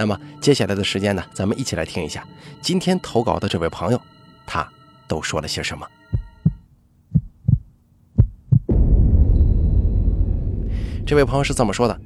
那么接下来的时间呢，咱们一起来听一下今天投稿的这位朋友，他都说了些什么。这位朋友是这么说的：“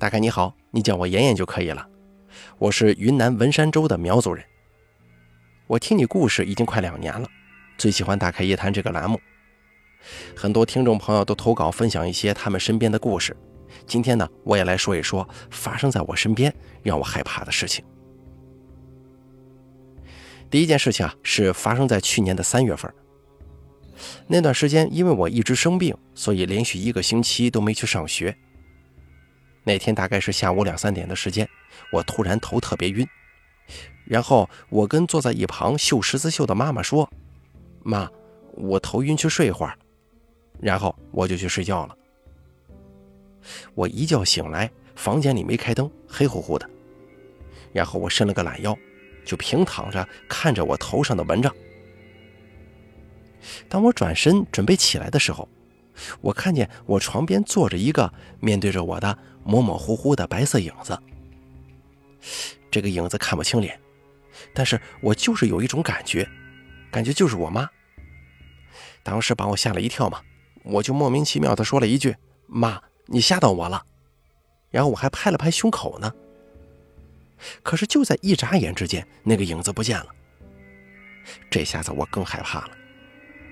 大概你好，你叫我妍妍就可以了。我是云南文山州的苗族人。我听你故事已经快两年了，最喜欢打开夜谈这个栏目。很多听众朋友都投稿分享一些他们身边的故事。”今天呢，我也来说一说发生在我身边让我害怕的事情。第一件事情啊，是发生在去年的三月份。那段时间，因为我一直生病，所以连续一个星期都没去上学。那天大概是下午两三点的时间，我突然头特别晕，然后我跟坐在一旁绣十字绣的妈妈说：“妈，我头晕，去睡一会儿。”然后我就去睡觉了。我一觉醒来，房间里没开灯，黑乎乎的。然后我伸了个懒腰，就平躺着看着我头上的蚊帐。当我转身准备起来的时候，我看见我床边坐着一个面对着我的模模糊糊的白色影子。这个影子看不清脸，但是我就是有一种感觉，感觉就是我妈。当时把我吓了一跳嘛，我就莫名其妙的说了一句：“妈。”你吓到我了，然后我还拍了拍胸口呢。可是就在一眨眼之间，那个影子不见了。这下子我更害怕了。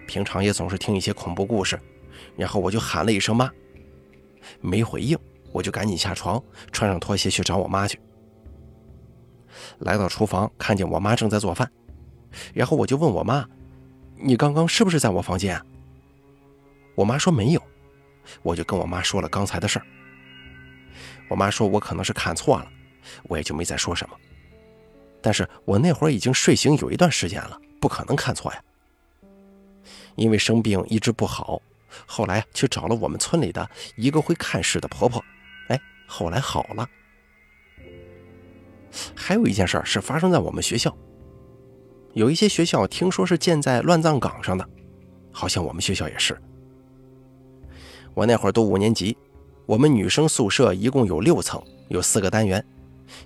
平常也总是听一些恐怖故事，然后我就喊了一声“妈”，没回应，我就赶紧下床，穿上拖鞋去找我妈去。来到厨房，看见我妈正在做饭，然后我就问我妈：“你刚刚是不是在我房间？”我妈说没有。我就跟我妈说了刚才的事儿，我妈说我可能是看错了，我也就没再说什么。但是我那会儿已经睡醒有一段时间了，不可能看错呀。因为生病一直不好，后来去找了我们村里的一个会看事的婆婆，哎，后来好了。还有一件事是发生在我们学校，有一些学校听说是建在乱葬岗上的，好像我们学校也是。我那会儿读五年级，我们女生宿舍一共有六层，有四个单元，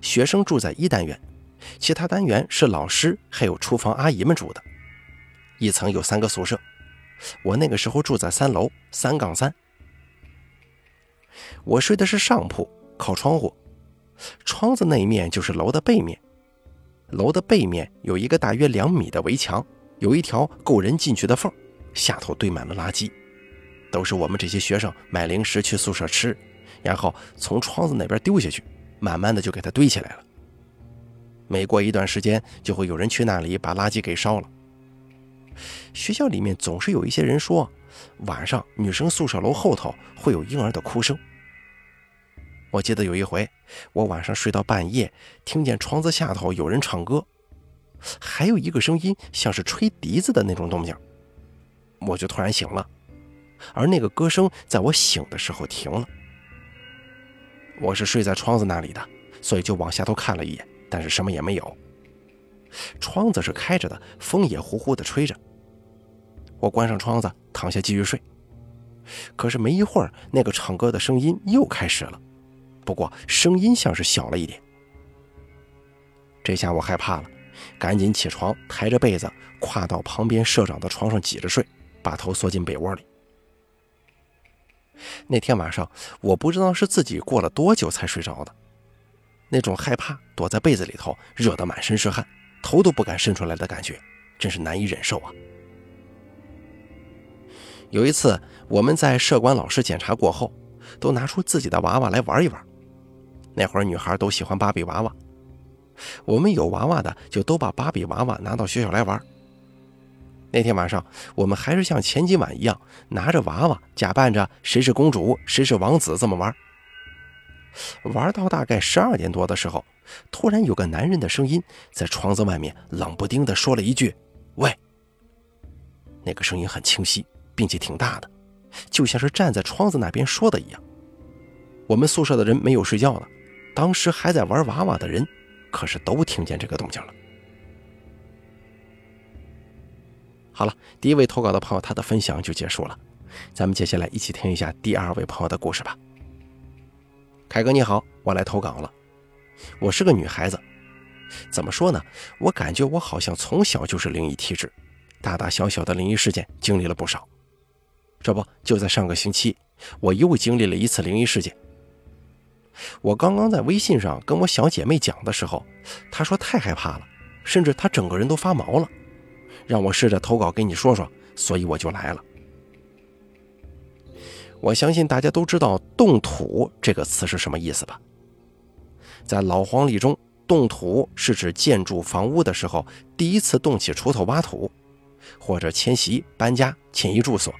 学生住在一单元，其他单元是老师还有厨房阿姨们住的。一层有三个宿舍，我那个时候住在三楼三杠三。我睡的是上铺，靠窗户，窗子那一面就是楼的背面，楼的背面有一个大约两米的围墙，有一条够人进去的缝，下头堆满了垃圾。都是我们这些学生买零食去宿舍吃，然后从窗子那边丢下去，慢慢的就给它堆起来了。每过一段时间，就会有人去那里把垃圾给烧了。学校里面总是有一些人说，晚上女生宿舍楼后头会有婴儿的哭声。我记得有一回，我晚上睡到半夜，听见窗子下头有人唱歌，还有一个声音像是吹笛子的那种动静，我就突然醒了。而那个歌声在我醒的时候停了。我是睡在窗子那里的，所以就往下头看了一眼，但是什么也没有。窗子是开着的，风也呼呼的吹着。我关上窗子，躺下继续睡。可是没一会儿，那个唱歌的声音又开始了，不过声音像是小了一点。这下我害怕了，赶紧起床，抬着被子跨到旁边社长的床上挤着睡，把头缩进被窝里。那天晚上，我不知道是自己过了多久才睡着的，那种害怕躲在被子里头，热得满身是汗，头都不敢伸出来的感觉，真是难以忍受啊。有一次，我们在社管老师检查过后，都拿出自己的娃娃来玩一玩。那会儿女孩都喜欢芭比娃娃，我们有娃娃的就都把芭比娃娃拿到学校来玩。那天晚上，我们还是像前几晚一样，拿着娃娃，假扮着谁是公主，谁是王子这么玩。玩到大概十二点多的时候，突然有个男人的声音在窗子外面冷不丁地说了一句：“喂。”那个声音很清晰，并且挺大的，就像是站在窗子那边说的一样。我们宿舍的人没有睡觉呢，当时还在玩娃娃的人，可是都听见这个动静了。好了，第一位投稿的朋友他的分享就结束了，咱们接下来一起听一下第二位朋友的故事吧。凯哥你好，我来投稿了。我是个女孩子，怎么说呢？我感觉我好像从小就是灵异体质，大大小小的灵异事件经历了不少。这不，就在上个星期，我又经历了一次灵异事件。我刚刚在微信上跟我小姐妹讲的时候，她说太害怕了，甚至她整个人都发毛了。让我试着投稿给你说说，所以我就来了。我相信大家都知道“动土”这个词是什么意思吧？在老黄历中，“动土”是指建筑房屋的时候第一次动起锄头挖土，或者迁徙搬家迁移住所。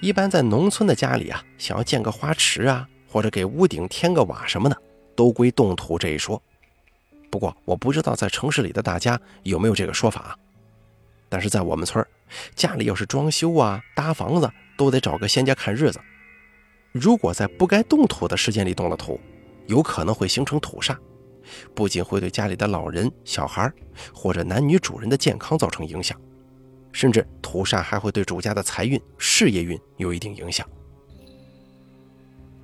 一般在农村的家里啊，想要建个花池啊，或者给屋顶添个瓦什么的，都归动土这一说。不过我不知道在城市里的大家有没有这个说法。但是在我们村家里要是装修啊、搭房子，都得找个仙家看日子。如果在不该动土的时间里动了土，有可能会形成土煞，不仅会对家里的老人、小孩或者男女主人的健康造成影响，甚至土煞还会对主家的财运、事业运有一定影响。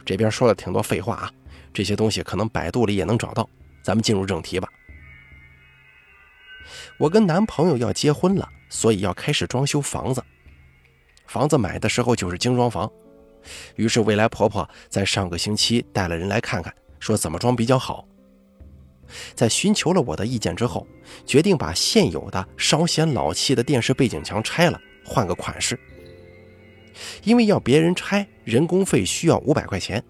这边说了挺多废话啊，这些东西可能百度里也能找到。咱们进入正题吧。我跟男朋友要结婚了，所以要开始装修房子。房子买的时候就是精装房，于是未来婆婆在上个星期带了人来看看，说怎么装比较好。在寻求了我的意见之后，决定把现有的稍显老气的电视背景墙拆了，换个款式。因为要别人拆，人工费需要五百块钱，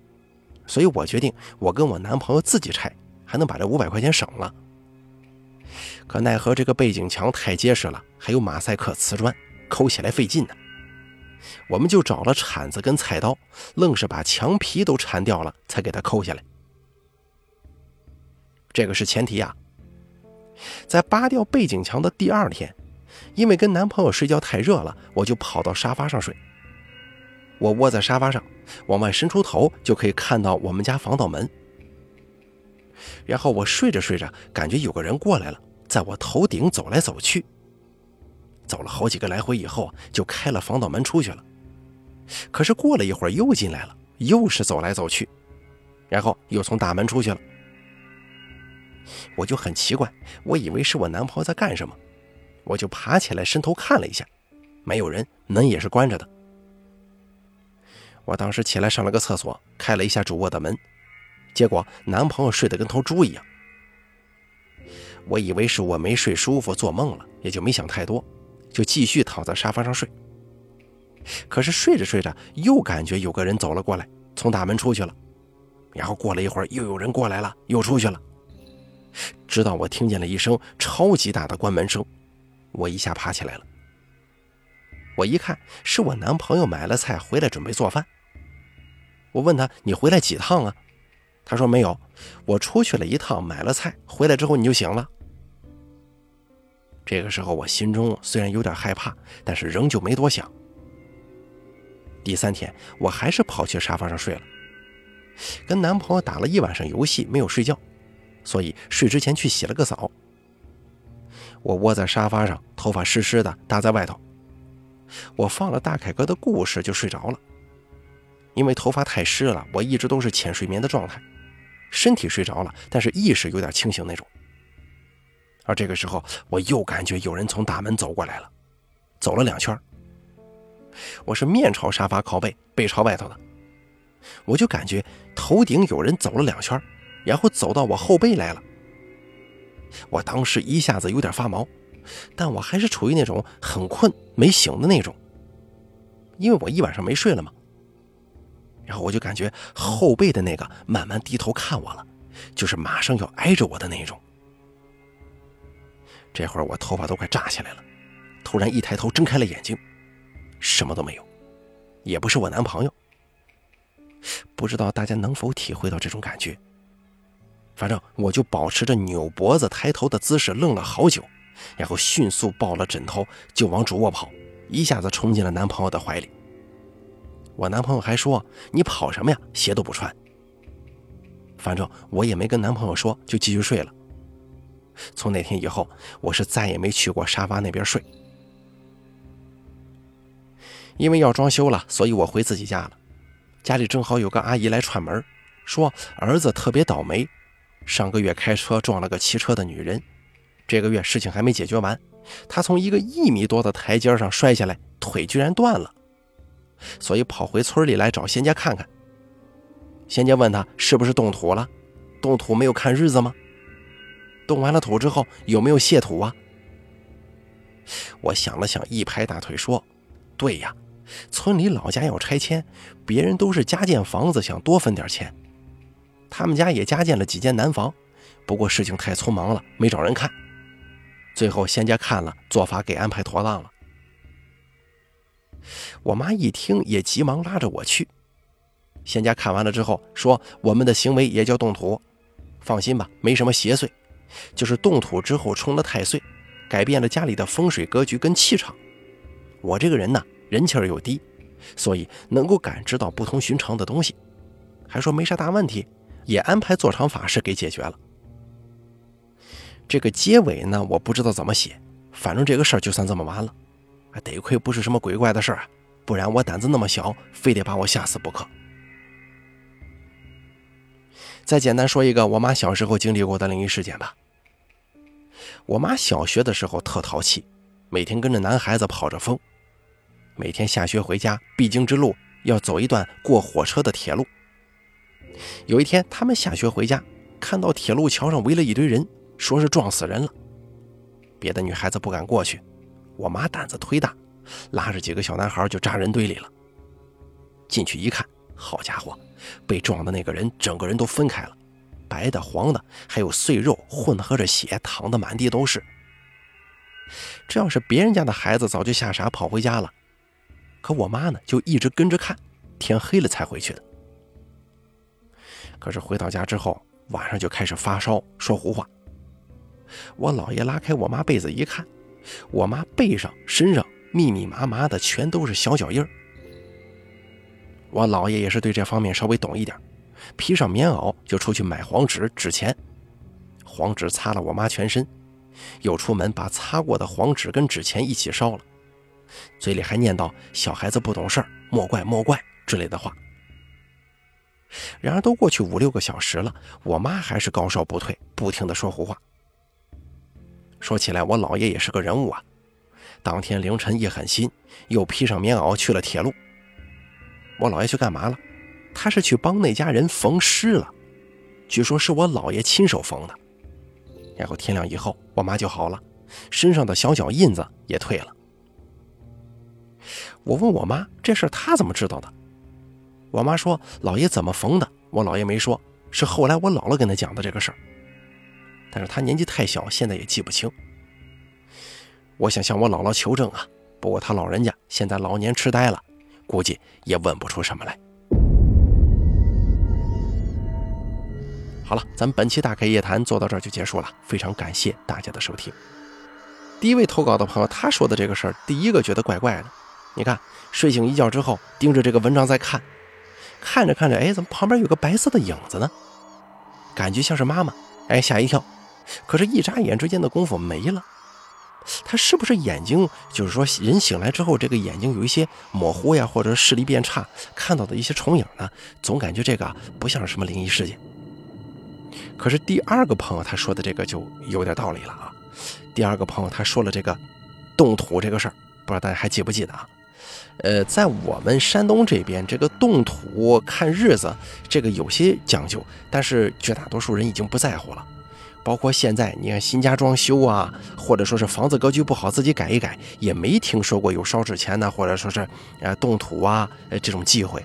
所以我决定我跟我男朋友自己拆，还能把这五百块钱省了。可奈何这个背景墙太结实了，还有马赛克瓷砖，抠起来费劲呢。我们就找了铲子跟菜刀，愣是把墙皮都铲掉了，才给它抠下来。这个是前提啊。在扒掉背景墙的第二天，因为跟男朋友睡觉太热了，我就跑到沙发上睡。我窝在沙发上，往外伸出头就可以看到我们家防盗门。然后我睡着睡着，感觉有个人过来了。在我头顶走来走去，走了好几个来回以后，就开了防盗门出去了。可是过了一会儿又进来了，又是走来走去，然后又从大门出去了。我就很奇怪，我以为是我男朋友在干什么，我就爬起来伸头看了一下，没有人，门也是关着的。我当时起来上了个厕所，开了一下主卧的门，结果男朋友睡得跟头猪一样。我以为是我没睡舒服做梦了，也就没想太多，就继续躺在沙发上睡。可是睡着睡着，又感觉有个人走了过来，从大门出去了。然后过了一会儿，又有人过来了，又出去了。直到我听见了一声超级大的关门声，我一下爬起来了。我一看，是我男朋友买了菜回来准备做饭。我问他：“你回来几趟啊？”他说：“没有，我出去了一趟，买了菜，回来之后你就醒了。”这个时候，我心中虽然有点害怕，但是仍旧没多想。第三天，我还是跑去沙发上睡了，跟男朋友打了一晚上游戏，没有睡觉，所以睡之前去洗了个澡。我窝在沙发上，头发湿湿的搭在外头，我放了大凯哥的故事就睡着了。因为头发太湿了，我一直都是浅睡眠的状态，身体睡着了，但是意识有点清醒那种。而这个时候，我又感觉有人从大门走过来了，走了两圈。我是面朝沙发靠背，背朝外头的，我就感觉头顶有人走了两圈，然后走到我后背来了。我当时一下子有点发毛，但我还是处于那种很困没醒的那种，因为我一晚上没睡了嘛。然后我就感觉后背的那个慢慢低头看我了，就是马上要挨着我的那种。这会儿我头发都快炸起来了，突然一抬头睁开了眼睛，什么都没有，也不是我男朋友。不知道大家能否体会到这种感觉。反正我就保持着扭脖子抬头的姿势愣了好久，然后迅速抱了枕头就往主卧跑，一下子冲进了男朋友的怀里。我男朋友还说：“你跑什么呀？鞋都不穿。”反正我也没跟男朋友说，就继续睡了。从那天以后，我是再也没去过沙发那边睡。因为要装修了，所以我回自己家了。家里正好有个阿姨来串门，说儿子特别倒霉。上个月开车撞了个骑车的女人，这个月事情还没解决完，他从一个一米多的台阶上摔下来，腿居然断了，所以跑回村里来找仙家看看。仙家问他是不是动土了，动土没有看日子吗？动完了土之后有没有卸土啊？我想了想，一拍大腿说：“对呀，村里老家要拆迁，别人都是加建房子，想多分点钱。”他们家也加建了几间南房，不过事情太匆忙了，没找人看。最后仙家看了，做法给安排妥当了。我妈一听也急忙拉着我去。仙家看完了之后说：“我们的行为也叫动土，放心吧，没什么邪祟，就是动土之后冲了太岁，改变了家里的风水格局跟气场。我这个人呢，人气儿又低，所以能够感知到不同寻常的东西，还说没啥大问题。”也安排做场法事给解决了。这个结尾呢，我不知道怎么写，反正这个事儿就算这么完了。得亏不是什么鬼怪的事儿啊，不然我胆子那么小，非得把我吓死不可。再简单说一个我妈小时候经历过的灵异事件吧。我妈小学的时候特淘气，每天跟着男孩子跑着疯。每天下学回家必经之路要走一段过火车的铁路。有一天，他们下学回家，看到铁路桥上围了一堆人，说是撞死人了。别的女孩子不敢过去，我妈胆子忒大，拉着几个小男孩就扎人堆里了。进去一看，好家伙，被撞的那个人整个人都分开了，白的、黄的，还有碎肉混合着血，淌得满地都是。这要是别人家的孩子，早就吓傻跑回家了。可我妈呢，就一直跟着看，天黑了才回去的。可是回到家之后，晚上就开始发烧，说胡话。我姥爷拉开我妈被子一看，我妈背上、身上密密麻麻的全都是小脚印儿。我姥爷也是对这方面稍微懂一点，披上棉袄就出去买黄纸、纸钱，黄纸擦了我妈全身，又出门把擦过的黄纸跟纸钱一起烧了，嘴里还念叨“小孩子不懂事儿，莫怪莫怪”之类的话。然而都过去五六个小时了，我妈还是高烧不退，不停的说胡话。说起来，我姥爷也是个人物啊。当天凌晨一狠心，又披上棉袄去了铁路。我姥爷去干嘛了？他是去帮那家人缝尸了，据说是我姥爷亲手缝的。然后天亮以后，我妈就好了，身上的小脚印子也退了。我问我妈这事她怎么知道的？我妈说：“老爷怎么缝的？”我姥爷没说，是后来我姥姥跟他讲的这个事儿。但是他年纪太小，现在也记不清。我想向我姥姥求证啊，不过他老人家现在老年痴呆了，估计也问不出什么来。好了，咱们本期大开夜谈做到这儿就结束了，非常感谢大家的收听。第一位投稿的朋友，他说的这个事儿，第一个觉得怪怪的。你看，睡醒一觉之后，盯着这个文章在看。看着看着，哎，怎么旁边有个白色的影子呢？感觉像是妈妈，哎，吓一跳。可是，一眨眼之间的功夫没了。他是不是眼睛？就是说，人醒来之后，这个眼睛有一些模糊呀，或者视力变差，看到的一些重影呢？总感觉这个不像是什么灵异事件。可是，第二个朋友他说的这个就有点道理了啊。第二个朋友他说了这个动土这个事儿，不知道大家还记不记得啊？呃，在我们山东这边，这个动土看日子，这个有些讲究，但是绝大多数人已经不在乎了。包括现在，你看新家装修啊，或者说是房子格局不好，自己改一改，也没听说过有烧纸钱呢，或者说是呃动土啊，呃这种忌讳。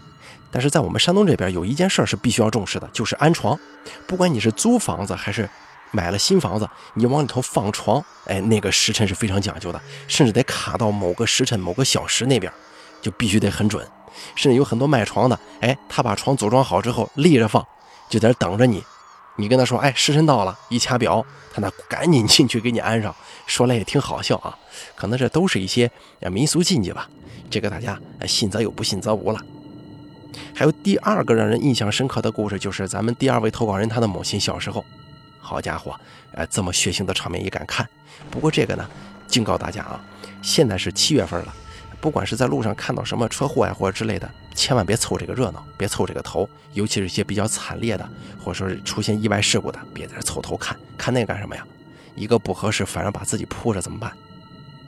但是在我们山东这边，有一件事是必须要重视的，就是安床。不管你是租房子还是买了新房子，你往里头放床，哎，那个时辰是非常讲究的，甚至得卡到某个时辰、某个小时那边。就必须得很准，甚至有很多卖床的，哎，他把床组装好之后立着放，就在这等着你。你跟他说，哎，时辰到了，一掐表，他那赶紧进去给你安上。说来也挺好笑啊，可能这都是一些民俗禁忌吧。这个大家信则有，不信则无了。还有第二个让人印象深刻的故事，就是咱们第二位投稿人他的母亲小时候。好家伙，呃，这么血腥的场面也敢看。不过这个呢，警告大家啊，现在是七月份了，不管是在路上看到什么车祸呀或者之类的，千万别凑这个热闹，别凑这个头。尤其是一些比较惨烈的，或者说是出现意外事故的，别在这凑头看，看那干什么呀？一个不合适，反而把自己扑着怎么办？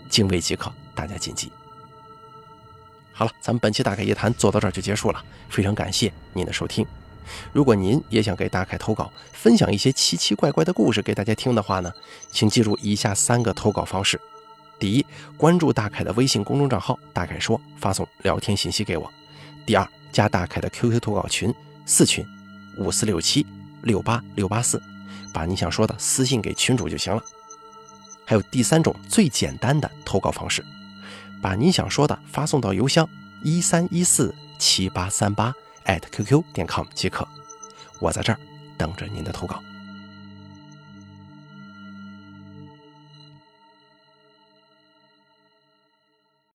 敬畏即可，大家谨记。好了，咱们本期大凯夜谈做到这儿就结束了，非常感谢您的收听。如果您也想给大凯投稿，分享一些奇奇怪怪的故事给大家听的话呢，请记住以下三个投稿方式：第一，关注大凯的微信公众账号“大凯说”，发送聊天信息给我；第二，加大凯的 QQ 投稿群四群五四六七六八六八四，把你想说的私信给群主就行了。还有第三种最简单的投稿方式，把你想说的发送到邮箱一三一四七八三八。@QQ 点 com 即可，我在这儿等着您的投稿。